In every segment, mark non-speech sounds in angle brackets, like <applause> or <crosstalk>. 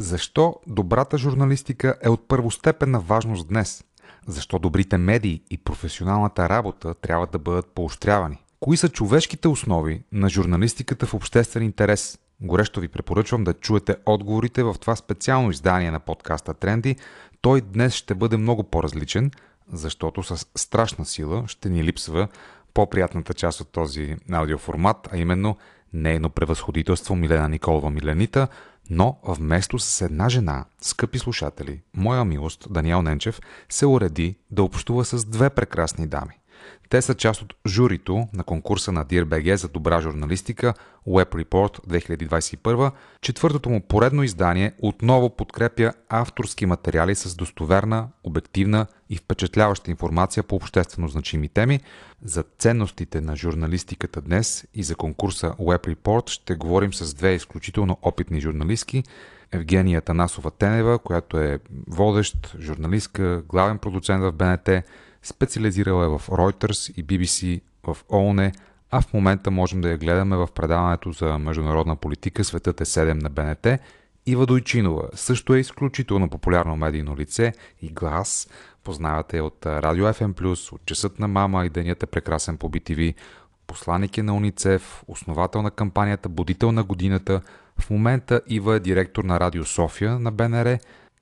Защо добрата журналистика е от първостепенна важност днес? Защо добрите медии и професионалната работа трябва да бъдат поощрявани? Кои са човешките основи на журналистиката в обществен интерес? Горещо ви препоръчвам да чуете отговорите в това специално издание на подкаста Тренди. Той днес ще бъде много по-различен, защото с страшна сила ще ни липсва по-приятната част от този аудиоформат, а именно нейно превъзходителство Милена Николова Миленита, но вместо с една жена, скъпи слушатели, моя милост Даниел Ненчев се уреди да общува с две прекрасни дами. Те са част от журито на конкурса на DIRBG за добра журналистика Web Report 2021. Четвъртото му поредно издание отново подкрепя авторски материали с достоверна, обективна и впечатляваща информация по обществено значими теми. За ценностите на журналистиката днес и за конкурса Web Report ще говорим с две изключително опитни журналистки. Евгения Танасова Тенева, която е водещ, журналистка, главен продуцент в БНТ, Специализирала е в Reuters и BBC в ООН, а в момента можем да я гледаме в предаването за международна политика Светът е 7 на БНТ. Ива Дойчинова също е изключително популярно медийно лице и глас. Познавате от Радио FM+, от Часът на мама и Денят е прекрасен по BTV, посланник е на УНИЦЕФ, основател на кампанията Будител на годината. В момента Ива е директор на Радио София на БНР,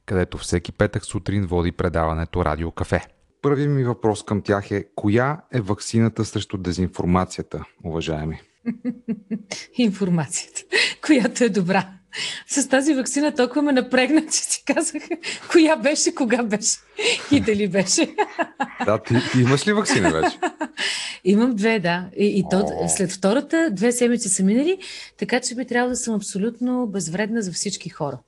където всеки петък сутрин води предаването Радио Кафе. Първият ми въпрос към тях е, коя е ваксината срещу дезинформацията, уважаеми? <laughs> Информацията, която е добра. С тази вакцина толкова ме напрегна, че си казах <laughs> коя беше, кога беше <laughs> и дали беше. Да, ти, ти имаш ли вакцина вече? Имам две, да. И, и то, след втората две седмици са минали, така че би трябвало да съм абсолютно безвредна за всички хора.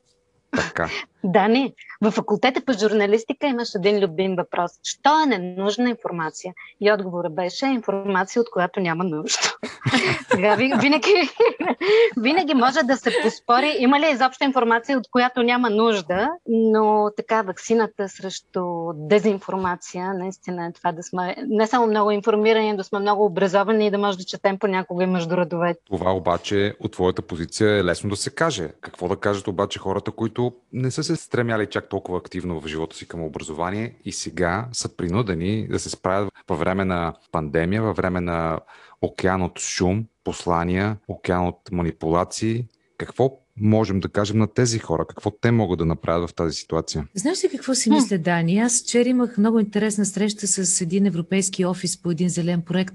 Така. Да, не. В факултета по журналистика имаш един любим въпрос. Що е ненужна информация? И отговорът беше информация, от която няма нужда. <laughs> Сега винаги, <laughs> винаги може да се поспори има ли изобщо информация, от която няма нужда, но така вакцината срещу дезинформация, наистина е това да сме не само много информирани, да сме много образовани и да може да четем понякога и между редовете. Това обаче от твоята позиция е лесно да се каже. Какво да кажат обаче хората, които не са се стремяли чак толкова активно в живота си към образование и сега са принудени да се справят във време на пандемия, във време на океан от шум, послания, океан от манипулации. Какво можем да кажем на тези хора? Какво те могат да направят в тази ситуация? Знаеш ли какво си мисля, Дани? Аз вчера имах много интересна среща с един европейски офис по един зелен проект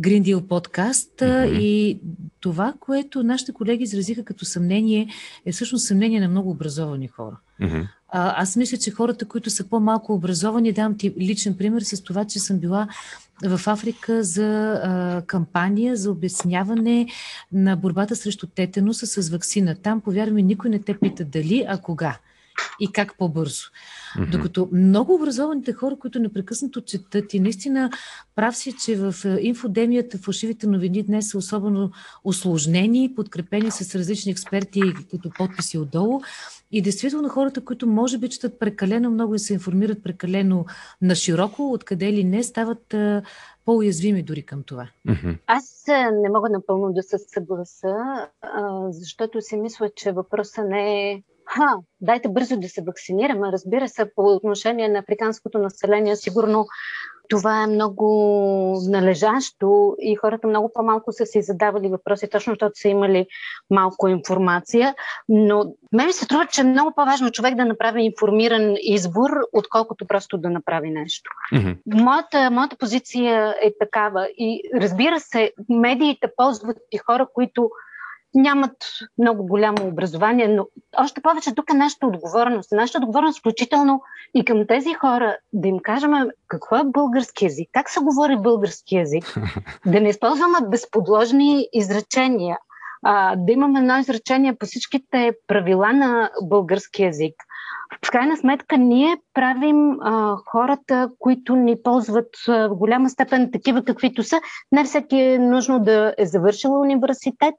Green Deal подкаст mm-hmm. и това, което нашите колеги изразиха като съмнение, е всъщност съмнение на много образовани хора. Mm-hmm. А, аз мисля, че хората, които са по-малко образовани, дам ти личен пример с това, че съм била в Африка за а, кампания за обясняване на борбата срещу тетеноса с вакцина. Там, повярваме, никой не те пита дали, а кога и как по-бързо. Mm-hmm. Докато много образованите хора, които непрекъснато четат и наистина прав си, че в инфодемията фалшивите новини днес са особено осложнени, подкрепени с различни експерти като подписи отдолу. И действително хората, които може би четат прекалено много и се информират прекалено на широко, откъде ли не, стават а, по-уязвими дори към това. Аз не мога напълно да се съгласа, а, защото си мисля, че въпросът не е ха, дайте бързо да се вакцинираме. Разбира се, по отношение на африканското население, сигурно това е много належащо и хората много по-малко са си задавали въпроси, точно защото са имали малко информация. Но мен се струва, че е много по-важно човек да направи информиран избор, отколкото просто да направи нещо. Mm-hmm. Моята, моята позиция е такава. И разбира се, медиите ползват и хора, които нямат много голямо образование, но още повече тук е нашата отговорност. Нашата отговорност включително и към тези хора да им кажем какво е български язик, как се говори български язик, <laughs> да не използваме безподложни изречения, а, да имаме едно изречение по всичките правила на български язик. В крайна сметка ние правим а, хората, които ни ползват а, в голяма степен такива каквито са. Не всеки е нужно да е завършил университет,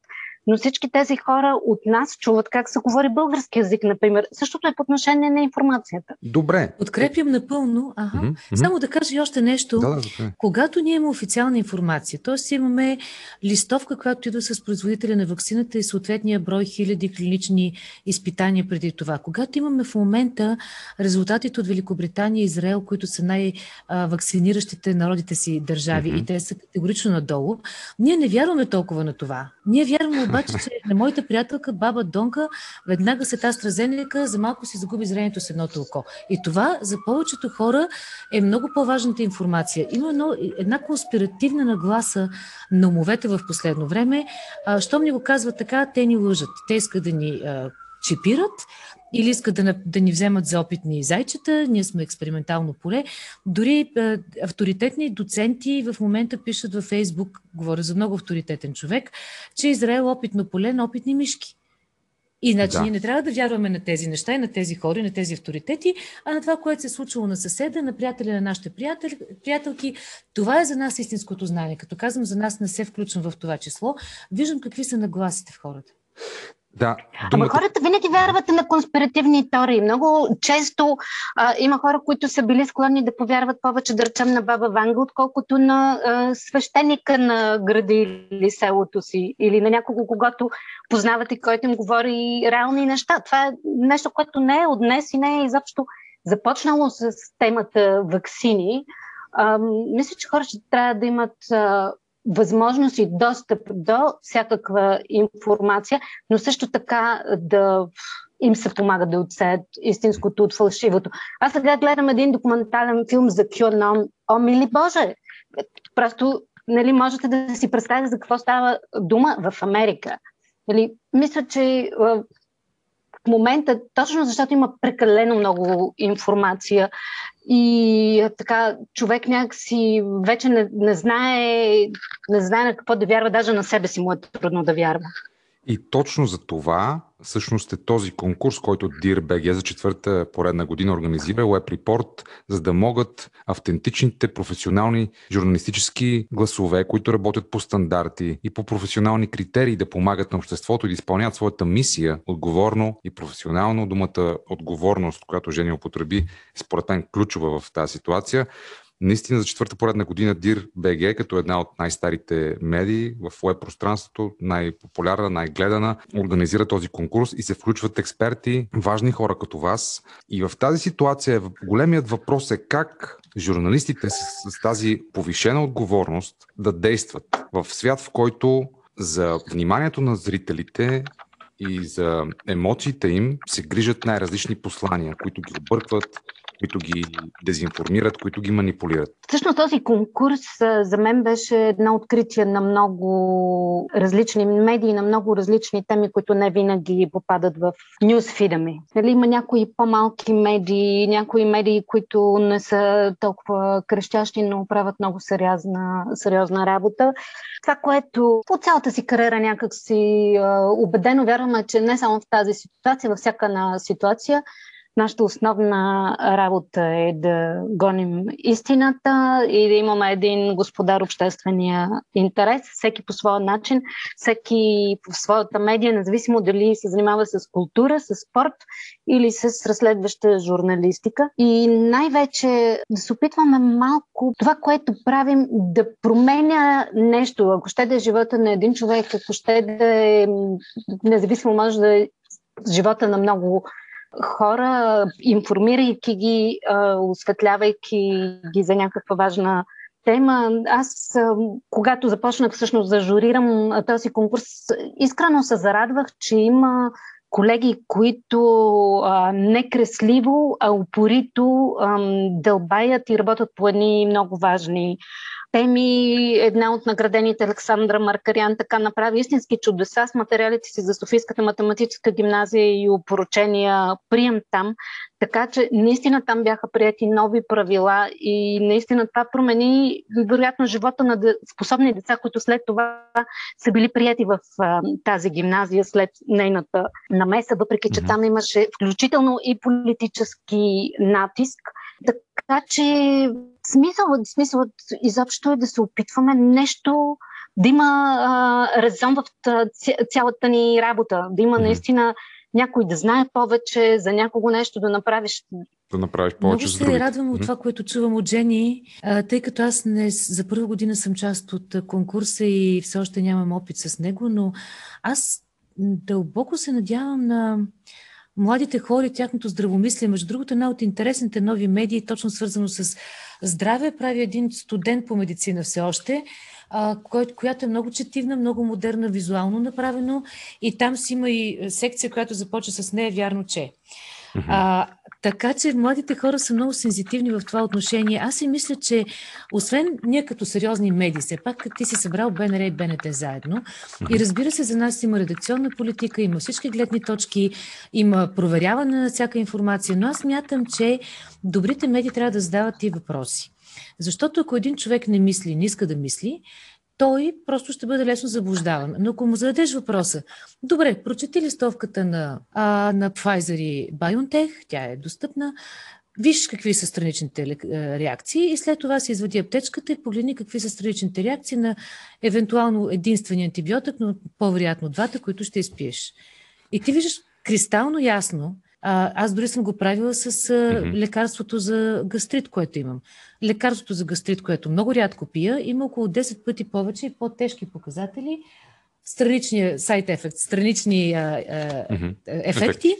но всички тези хора от нас чуват как се говори български язик, например. Същото е по отношение на информацията. Добре. Подкрепям напълно. Ага. Mm-hmm. Само да кажа и още нещо. Да, да, да. Когато ние имаме официална информация, т.е. имаме листовка, която идва с производителя на вакцината и съответния брой хиляди клинични изпитания преди това. Когато имаме в момента резултатите от Великобритания и Израел, които са най-вакциниращите народите си държави mm-hmm. и те са категорично надолу, ние не вярваме толкова на това. Ние вярваме обаче, че на моята приятелка, баба Донка, веднага след AstraZeneca за малко си загуби зрението с едното око. И това за повечето хора е много по-важната информация. Има едно, една конспиративна нагласа на умовете в последно време. А, щом ни го казват така, те ни лъжат. Те искат да ни а, чипират, или искат да, да ни вземат за опитни зайчета, ние сме експериментално поле. Дори е, авторитетни доценти в момента пишат във Фейсбук, говоря за много авторитетен човек, че Израел е опитно поле на опитни мишки. И значи да. ние не трябва да вярваме на тези неща и на тези хора, и на тези авторитети, а на това, което се е случило на съседа, на приятеля на нашите приятели, приятелки. Това е за нас истинското знание. Като казвам за нас, не се включвам в това число. Виждам какви са нагласите в хората. Да, думата... Ама хората винаги вярват на конспиративни теории. Много често а, има хора, които са били склонни да повярват повече, да речем, на баба Ванга, отколкото на а, свещеника на града или селото си, или на някого, когато познавате, който им говори реални неща. Това е нещо, което не е от днес и не е изобщо започнало с темата вакцини. А, мисля, че хората трябва да имат а, възможност и достъп до всякаква информация, но също така да им се помага да отсеят истинското от фалшивото. Аз сега гледам един документален филм за QAnon. О, мили Боже! Просто нали, можете да си представите за какво става дума в Америка. Нали, мисля, че в момента, точно защото има прекалено много информация и така, човек някакси вече не, не, знае, не знае на какво да вярва, даже на себе си му е трудно да вярва. И точно за това всъщност е този конкурс, който DIRBG за четвърта поредна година организира Web Report, за да могат автентичните професионални журналистически гласове, които работят по стандарти и по професионални критерии да помагат на обществото и да изпълняват своята мисия отговорно и професионално. Думата отговорност, която Жени употреби, според мен ключова в тази ситуация Наистина за четвърта поредна година Дир БГ, като една от най-старите медии в веб пространството, най-популярна, най-гледана, организира този конкурс и се включват експерти, важни хора като вас. И в тази ситуация големият въпрос е как журналистите с, с тази повишена отговорност да действат в свят, в който за вниманието на зрителите и за емоциите им се грижат най-различни послания, които ги объркват, които ги дезинформират, които ги манипулират. Всъщност този конкурс за мен беше едно откритие на много различни медии, на много различни теми, които не винаги попадат в нюсфида ми. Нали, има някои по-малки медии, някои медии, които не са толкова крещящи, но правят много сериозна, сериозна работа. Това, което по цялата си кариера някак си убедено вярваме, че не само в тази ситуация, във всяка една ситуация, Нашата основна работа е да гоним истината и да имаме един господар обществения интерес, всеки по своя начин, всеки в своята медия, независимо дали се занимава с култура, с спорт или с разследваща журналистика. И най-вече да се опитваме малко това, което правим, да променя нещо. Ако ще да е живота на един човек, ако ще да е независимо, може да е живота на много хора, информирайки ги, осветлявайки ги за някаква важна тема. Аз, когато започнах всъщност да журирам този конкурс, искрено се зарадвах, че има колеги, които не кресливо, а упорито дълбаят и работят по едни много важни теми. Една от наградените Александра Маркарян така направи истински чудеса с материалите си за Софийската математическа гимназия и опоручения прием там. Така че наистина там бяха прияти нови правила и наистина това промени вероятно живота на способни деца, които след това са били прияти в а, тази гимназия след нейната намеса, въпреки че mm-hmm. там имаше включително и политически натиск. Така че смисълът, смисълът изобщо е да се опитваме нещо да има а, резон в цялата ни работа, да има наистина някой да знае повече, за някого нещо да направиш. Да направиш повече Много се другите. радвам от това, което чувам от Жени, тъй като аз не, за първа година съм част от конкурса и все още нямам опит с него, но аз дълбоко се надявам на младите хора и тяхното здравомислие. Между другото, една от интересните нови медии, точно свързано с здраве, прави един студент по медицина все още, която е много четивна, много модерна, визуално направено и там си има и секция, която започва с не е вярно, че. Mm-hmm. А, така че младите хора са много сензитивни в това отношение. Аз си мисля, че освен ние като сериозни медии, все пак ти си събрал БНР и БНТ заедно. Mm-hmm. И разбира се, за нас има редакционна политика, има всички гледни точки, има проверяване на всяка информация, но аз мятам, че добрите медии трябва да задават и въпроси. Защото ако един човек не мисли, не иска да мисли, той просто ще бъде лесно заблуждаван. Но ако му зададеш въпроса, добре, прочети листовката на, а, на Pfizer и BioNTech, тя е достъпна, виж какви са страничните реакции и след това си извади аптечката и погледни какви са страничните реакции на евентуално единствения антибиотик, но по-вероятно двата, които ще изпиеш. И ти виждаш кристално ясно, а, аз дори съм го правила с mm-hmm. лекарството за гастрит, което имам. Лекарството за гастрит, което много рядко пия, има около 10 пъти повече и по-тежки показатели, странични сайт ефект, странични а, а, mm-hmm. ефекти,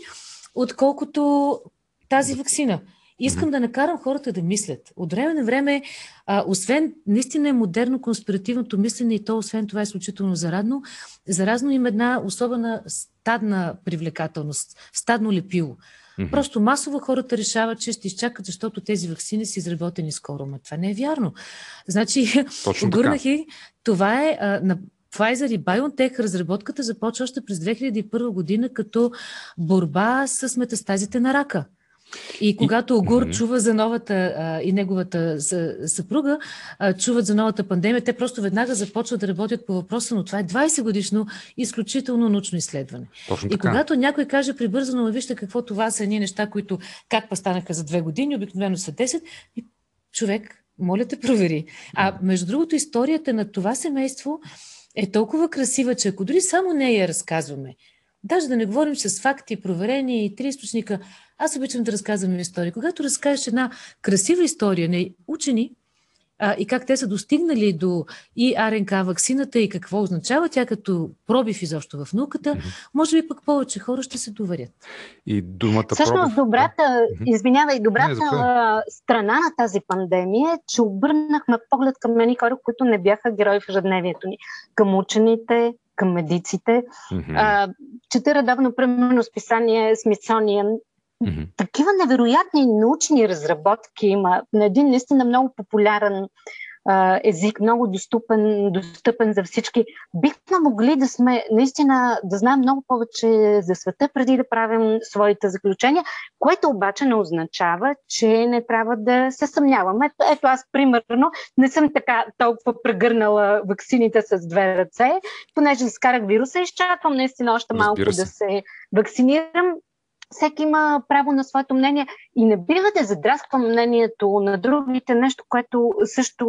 отколкото тази вакцина. Искам да накарам хората да мислят. От време на време, а, освен наистина е модерно конспиративното мислене и то освен това е изключително зарадно, заразно има една особена стадна привлекателност, стадно лепило. Mm-hmm. Просто масово хората решават, че ще изчакат, защото тези вакцини са изработени скоро. Но това не е вярно. Значи, обърнах и това е а, на Pfizer и BioNTech разработката започва още през 2001 година като борба с метастазите на рака. И когато Огур чува за новата а, и неговата съпруга, а, чуват за новата пандемия, те просто веднага започват да работят по въпроса, но това е 20 годишно изключително научно изследване. Точно и когато някой каже прибързано, но вижте какво това са едни неща, които как па станаха за две години, обикновено са 10, и човек, моля те, провери. А между другото, историята на това семейство е толкова красива, че ако дори само нея разказваме, даже да не говорим с факти, проверени и три източника, аз обичам да разказвам истории. Когато разкажеш една красива история на учени а, и как те са достигнали до и РНК вакцината и какво означава тя като пробив изобщо в науката, mm-hmm. може би пък повече хора ще се доверят. И думата Всъщност пробив... добрата, mm-hmm. извинявай, добрата Не, страна на тази пандемия е, че обърнахме поглед към едни хора, които не бяха герои в ежедневието ни. Към учените, към медиците. Mm-hmm. А, чета редовно, примерно, списание Smithsonian Mm-hmm. Такива невероятни научни разработки има на един наистина много популярен а, език, много достъпен, достъпен за всички. Бихме могли да сме наистина да знаем много повече за света преди да правим своите заключения, което обаче не означава, че не трябва да се съмняваме. Ето аз, примерно, не съм така толкова прегърнала ваксините с две ръце, понеже скарах вируса изчаквам наистина още малко да се вакцинирам всеки има право на своето мнение и не бива да задрасква мнението на другите, нещо, което също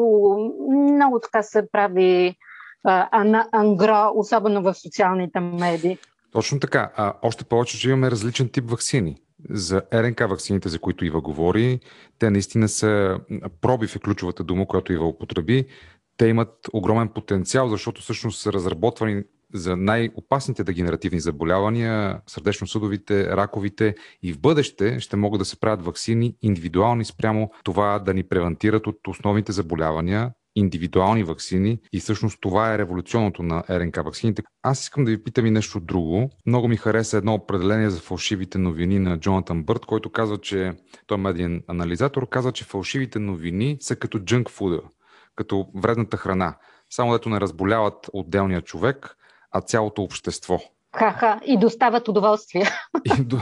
много така се прави а, на ангро, особено в социалните медии. Точно така. А, още повече, че имаме различен тип вакцини. За РНК вакцините, за които Ива говори, те наистина са пробив е ключовата дума, която Ива употреби. Те имат огромен потенциал, защото всъщност са разработвани за най-опасните дегенеративни заболявания, сърдечно-съдовите, раковите и в бъдеще ще могат да се правят вакцини индивидуални спрямо това да ни превентират от основните заболявания, индивидуални вакцини и всъщност това е революционното на РНК вакцините. Аз искам да ви питам и нещо друго. Много ми хареса едно определение за фалшивите новини на Джонатан Бърт, който казва, че той е медиен анализатор, казва, че фалшивите новини са като джънк фуда, като вредната храна. Само дето не разболяват отделния човек, а цялото общество. Ха-ха, и достават удоволствие. И, до...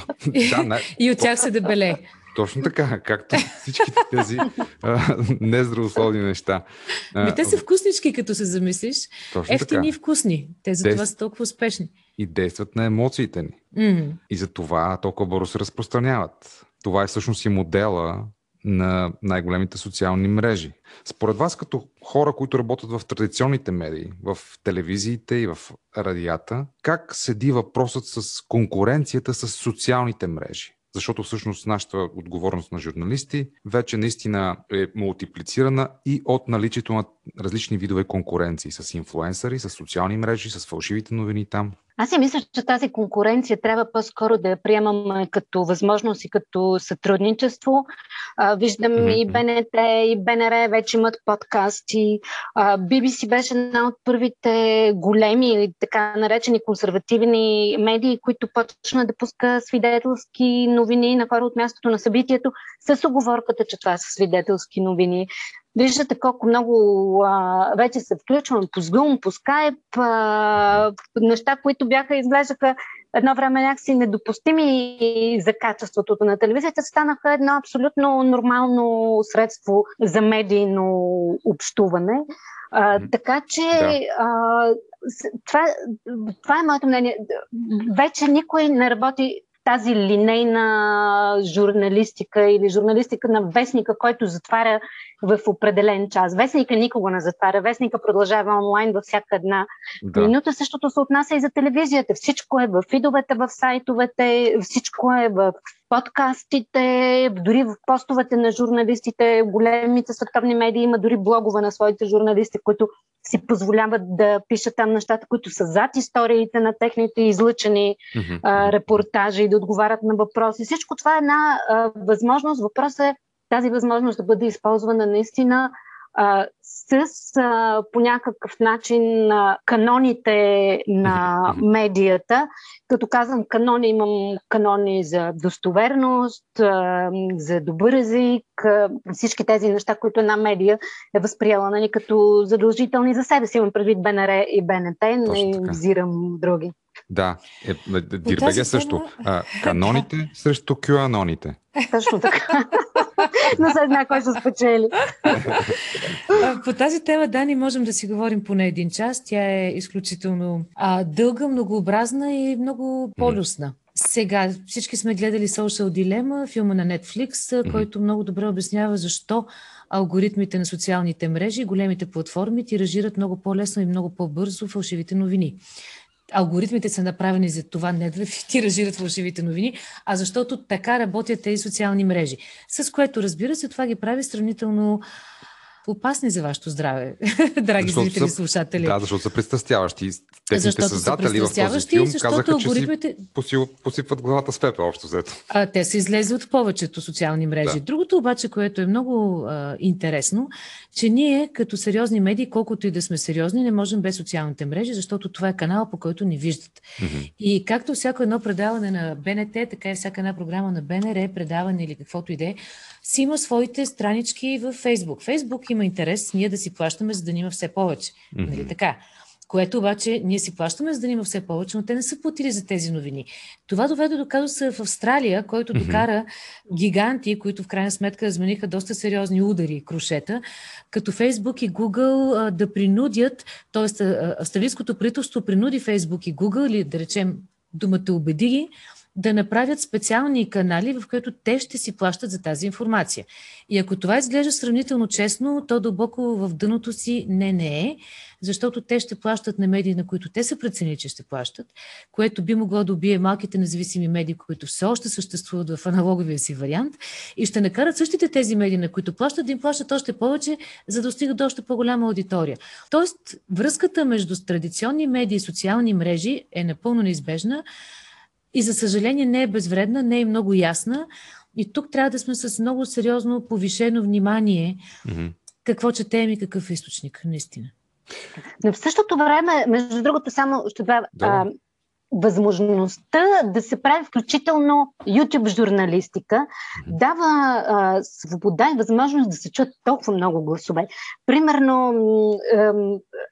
да, не... и от тях се дебеле. Точно така, както всичките тези а, нездравословни неща. Ми те са вкуснички, като се замислиш. Точно Ефтини така. и вкусни. Те за това са толкова успешни. И действат на емоциите ни. Mm. И за това толкова бързо се разпространяват. Това е всъщност и модела на най-големите социални мрежи. Според вас, като хора, които работят в традиционните медии, в телевизиите и в радията, как седи въпросът с конкуренцията с социалните мрежи? защото всъщност нашата отговорност на журналисти вече наистина е мултиплицирана и от наличието на различни видове конкуренции с инфлуенсъри, с социални мрежи, с фалшивите новини там. Аз си мисля, че тази конкуренция трябва по-скоро да я приемаме като възможност и като сътрудничество. виждам mm-hmm. и БНТ, и БНР вече имат подкасти. BBC беше една от първите големи, така наречени консервативни медии, които почна да пуска свидетелски новини на хора от мястото на събитието, с оговорката, че това са свидетелски новини. Виждате колко много а, вече се включвам по Zoom, по Skype, а, неща, които бяха, изглеждаха едно време някакси недопустими за качеството на телевизията, станаха едно абсолютно нормално средство за медийно общуване. А, така че да. а, това, това е моето мнение. Вече никой не работи тази линейна журналистика или журналистика на вестника, който затваря в определен час. Вестника никога не затваря. Вестника продължава онлайн във всяка една да. минута. Същото се отнася и за телевизията. Всичко е в фидовете, в сайтовете, всичко е в подкастите, дори в постовете на журналистите, големите световни медии има дори блогове на своите журналисти, които си позволяват да пишат там нещата, които са зад историите на техните излъчени mm-hmm. а, репортажи и да отговарят на въпроси. Всичко това е една а, възможност. Въпросът е тази възможност да бъде използвана наистина а, с а, по някакъв начин а, каноните на медията. Като казвам канони, имам канони за достоверност, а, за добър език, а, всички тези неща, които една медия е възприела нали, като задължителни за себе си. Имам предвид БНР и БНТ, не взирам други. Да, е, е, Дирбеге също. А, каноните <laughs> срещу кюаноните. Точно така. <laughs> Но се знае кой ще спечели. По тази тема, Дани, можем да си говорим поне един час. Тя е изключително а, дълга, многообразна и много полюсна. Сега всички сме гледали Social Dilemma, филма на Netflix, който много добре обяснява защо алгоритмите на социалните мрежи и големите платформи тиражират много по-лесно и много по-бързо фалшивите новини алгоритмите са направени за това не да тиражират фалшивите новини, а защото така работят тези социални мрежи. С което, разбира се, това ги прави сравнително опасни за вашето здраве, <laughs> драги защото зрители и слушатели. Да, защото са пристрастяващи. Техните защото създатели в този филм казаха, алгоритмите... че си посипват главата с пепел, общо взето. А, те са излезли от повечето социални мрежи. Да. Другото обаче, което е много а, интересно, че ние като сериозни медии, колкото и да сме сериозни, не можем без социалните мрежи, защото това е канал, по който ни виждат. Mm-hmm. И както всяко едно предаване на БНТ, така и всяка една програма на БНР, предаване или каквото и да е, си има своите странички в Фейсбук. Фейсбук има интерес ние да си плащаме, за да ни има все повече. Mm-hmm. Нали така? Което обаче ние си плащаме, за да ни има все повече, но те не са платили за тези новини. Това доведе до казуса в Австралия, който докара гиганти, които в крайна сметка размениха доста сериозни удари, крушета, като Фейсбук и Google да принудят, т.е. австралийското правителство принуди Фейсбук и Google, или да речем думата убеди ги, да направят специални канали, в които те ще си плащат за тази информация. И ако това изглежда сравнително честно, то дълбоко в дъното си не не е, защото те ще плащат на медии, на които те са преценили, че ще плащат, което би могло да убие малките независими медии, които все още съществуват в аналоговия си вариант и ще накарат същите тези медии, на които плащат, да им плащат още повече, за да достигат до още по-голяма аудитория. Тоест, връзката между традиционни медии и социални мрежи е напълно неизбежна, и за съжаление не е безвредна, не е много ясна. И тук трябва да сме с много сериозно повишено внимание mm-hmm. какво четем и какъв е източник, наистина. Но в същото време, между другото, само ще добавя, да възможността да се прави включително YouTube журналистика дава а, свобода и възможност да се чуят толкова много гласове. Примерно,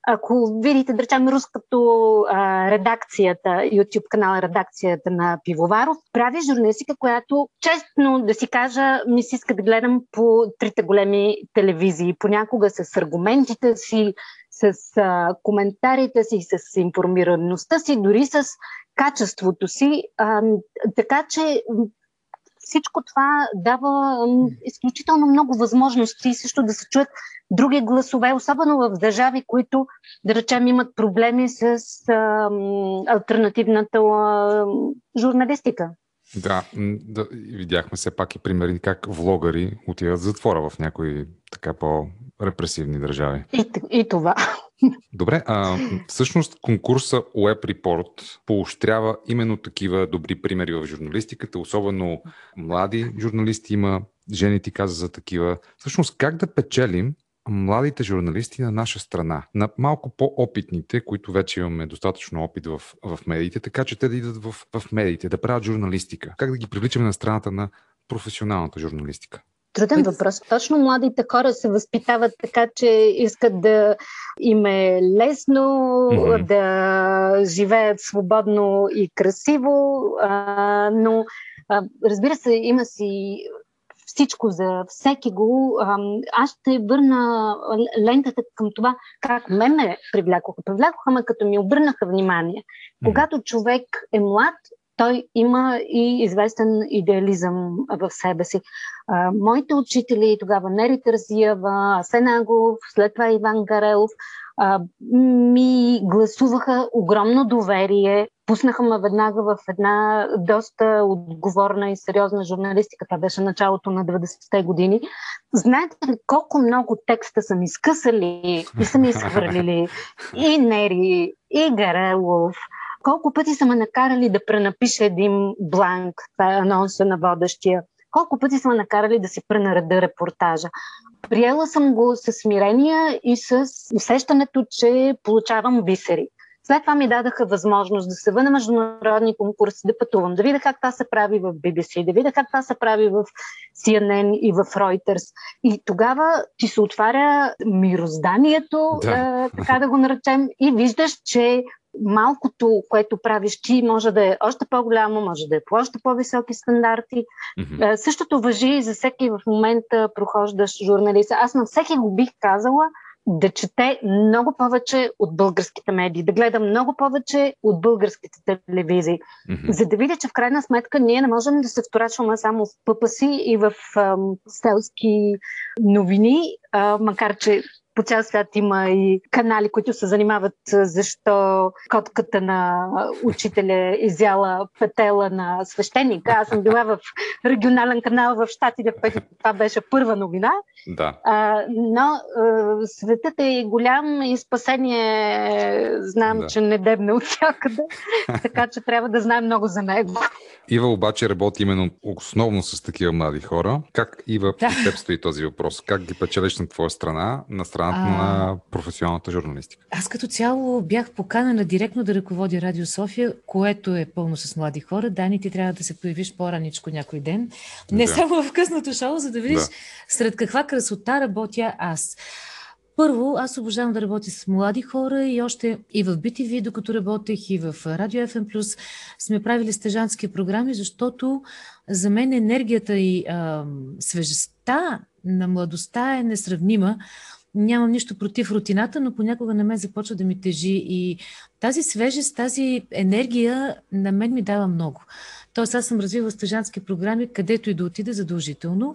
ако видите, да речем, руското а, редакцията, YouTube канала редакцията на Пивоваров, прави журналистика, която честно да си кажа, ми се иска да гледам по трите големи телевизии. Понякога с аргументите си, с а, коментарите си, с информираността си, дори с качеството си. А, така че всичко това дава изключително много възможности също да се чуят други гласове, особено в държави, които, да речем, имат проблеми с а, альтернативната а, журналистика. Да, да, видяхме все пак и примери как влогари отиват в затвора в някои така по-репресивни държави. И, и това. Добре, а, всъщност конкурса Web Report поощрява именно такива добри примери в журналистиката, особено млади журналисти има, жени ти каза за такива. Всъщност как да печелим младите журналисти на наша страна, на малко по-опитните, които вече имаме достатъчно опит в, в медиите, така че те да идат в, в медиите, да правят журналистика. Как да ги привличаме на страната на професионалната журналистика? Труден въпрос. Точно младите хора се възпитават така, че искат да им е лесно, mm-hmm. да живеят свободно и красиво, а, но а, разбира се, има си всичко за всеки го. Аз ще върна лентата към това как ме ме привлякоха. Привлякоха ме, като ми обърнаха внимание. Когато човек е млад, той има и известен идеализъм в себе си. А, моите учители, тогава Нери Тързиева, Сенагов, след това Иван Гарелов, а, ми гласуваха огромно доверие. Пуснаха ме веднага в една доста отговорна и сериозна журналистика. Това беше началото на 90-те години. Знаете ли колко много текста са ми скъсали и са ми изхвърлили и Нери, и Гарелов, колко пъти са ме накарали да пренапиша един бланк, това е анонса на водещия. Колко пъти са ме накарали да си пренареда репортажа. Приела съм го с смирение и с усещането, че получавам бисери. След това ми дадаха възможност да се въна международни конкурси, да пътувам, да видя как това се прави в BBC, да видя как това се прави в CNN и в Reuters. И тогава ти се отваря мирозданието, да. е, така да го наречем, и виждаш, че малкото, което правиш ти, може да е още по-голямо, може да е по още по-високи стандарти. Mm-hmm. Същото въжи и за всеки в момента прохождащ журналист. Аз на всеки го бих казала да чете много повече от българските медии, да гледа много повече от българските телевизии, mm-hmm. за да видя, че в крайна сметка ние не можем да се вторачваме само в пъпа си и в ам, селски новини, а, макар че по цял свят има и канали, които се занимават защо котката на учителя е изяла петела на свещеника. Аз съм била в регионален канал в Штатите, в който това беше първа новина. Да. А, но а, светът е голям и спасение знам, да. че не дебне от всякъде, <laughs> така че трябва да знаем много за него. Ива обаче работи именно основно с такива млади хора. Как, Ива, да. теб стои този въпрос? Как ги печелиш на твоя страна, на страната а... на професионалната журналистика? Аз като цяло бях поканена директно да ръководя Радио София, което е пълно с млади хора. Дани, ти трябва да се появиш по-раничко някой ден. Не да. само в късното шоу, за да видиш да. сред каква красота работя аз. Първо, аз обожавам да работя с млади хора и още и в BTV, докато работех, и в Радио FM+, сме правили стъжански програми, защото за мен енергията и а, свежестта на младостта е несравнима. Нямам нищо против рутината, но понякога на мен започва да ми тежи и тази свежест, тази енергия на мен ми дава много. Тоест аз съм развила стъжански програми, където и да отида задължително.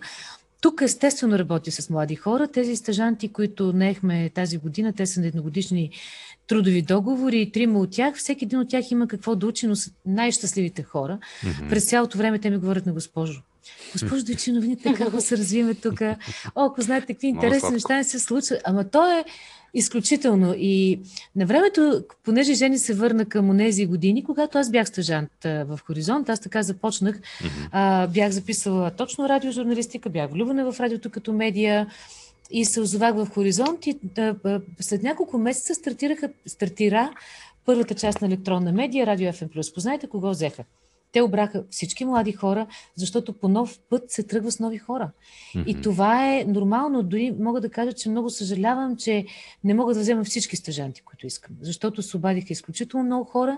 Тук естествено работя с млади хора. Тези стажанти, които наехме тази година, те са на едногодишни трудови договори трима от тях. Всеки един от тях има какво да учи, но са най-щастливите хора. Mm-hmm. През цялото време те ми говорят на госпожо. Госпожо Дойчи, новините как се развиваме тук. О, ако знаете какви интересни неща не се случват. Ама то е изключително. И на времето, понеже Жени се върна към тези години, когато аз бях стъжант в Хоризонт, аз така започнах. Mm-hmm. А, бях записала точно радиожурналистика, бях влюбена в радиото като медия и се озовах в Хоризонт и да, след няколко месеца стартираха, стартира първата част на електронна медия, Радио FM+. Познайте кого взеха? Те обраха всички млади хора, защото по нов път се тръгва с нови хора. Mm-hmm. И това е нормално. Дори мога да кажа, че много съжалявам, че не мога да взема всички стъжанти, които искам. Защото се обадиха изключително много хора.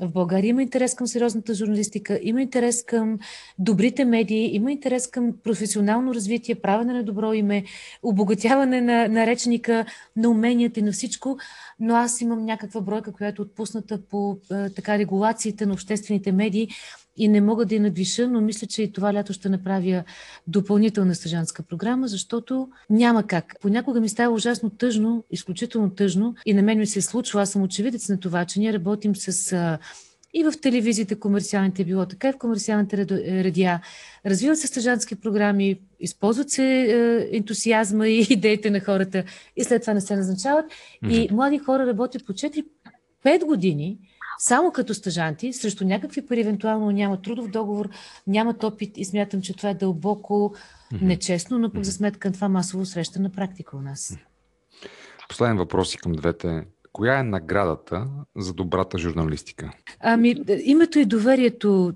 В България има интерес към сериозната журналистика, има интерес към добрите медии, има интерес към професионално развитие, правене на добро име, обогатяване на, на речника, на уменията и на всичко, но аз имам някаква бройка, която е отпусната по е, така регулациите на обществените медии и не мога да я надвиша, но мисля, че и това лято ще направя допълнителна стъжанска програма, защото няма как. Понякога ми става ужасно тъжно, изключително тъжно и на мен ми се е случва, аз съм очевидец на това, че ние работим с и в телевизията комерциалните било, така и в комерциалните радиа. Развиват се стъжански програми, използват се е, ентусиазма и <laughs> идеите на хората и след това не се назначават. Mm-hmm. И млади хора работят по 4-5 години само като стъжанти, срещу някакви пари, евентуално нямат трудов договор, нямат опит и смятам, че това е дълбоко нечестно, но пък за сметка на това масово среща на практика у нас. Последен въпрос и към двете. Коя е наградата за добрата журналистика? Ами, името и доверието.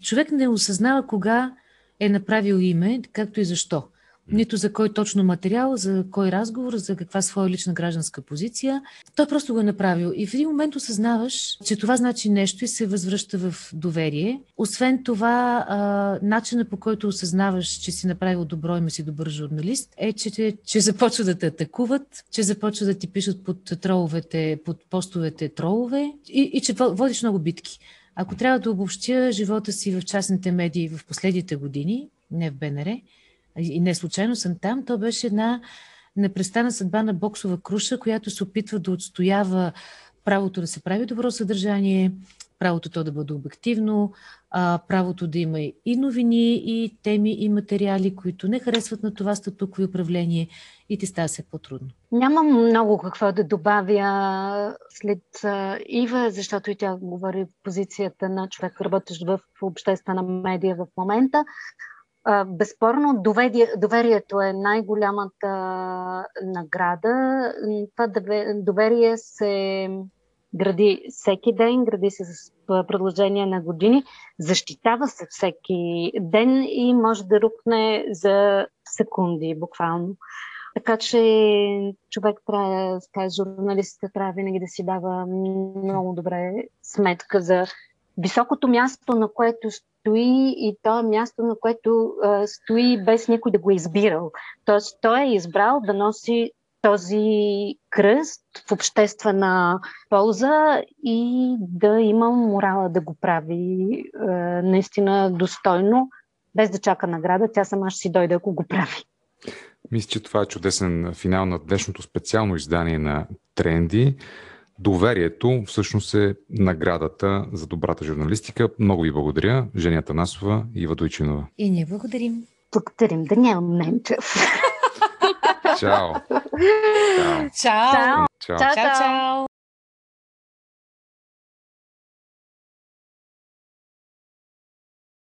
Човек не осъзнава кога е направил име, както и защо нито за кой точно материал, за кой разговор, за каква своя лична гражданска позиция. Той просто го е направил. И в един момент осъзнаваш, че това значи нещо и се възвръща в доверие. Освен това, а, начина по който осъзнаваш, че си направил добро и си добър журналист, е, че, че започва да те атакуват, че започва да ти пишат под троловете, под постовете тролове и, и че водиш много битки. Ако трябва да обобщя живота си в частните медии в последните години, не в БНР, и не случайно съм там, то беше една непрестана съдба на боксова круша, която се опитва да отстоява правото да се прави добро съдържание, правото то да бъде обективно, правото да има и новини, и теми, и материали, които не харесват на това статукво и управление и ти става се по-трудно. Нямам много какво да добавя след Ива, защото и тя говори позицията на човек, работещ в обществена медия в момента. Безспорно, доверието е най-голямата награда. Това доверие се гради всеки ден, гради се с продължение на години, защитава се всеки ден и може да рухне за секунди, буквално. Така че човек трябва, скаже, журналистите трябва винаги да си дава много добре сметка за високото място, на което стои и то е място, на което а, стои без никой да го е избирал. Тоест, той е избрал да носи този кръст в обществена полза и да има морала да го прави а, наистина достойно, без да чака награда. Тя сама ще си дойде, ако го прави. Мисля, че това е чудесен финал на днешното специално издание на Тренди. Доверието всъщност е наградата за добрата журналистика. Много ви благодаря, Женя Танасова и Ива Дойчинова. И ние благодарим. Благодарим, Даниел Ненчев. Чао. Чао. Чао. Чао. Чао. Чао. Чао.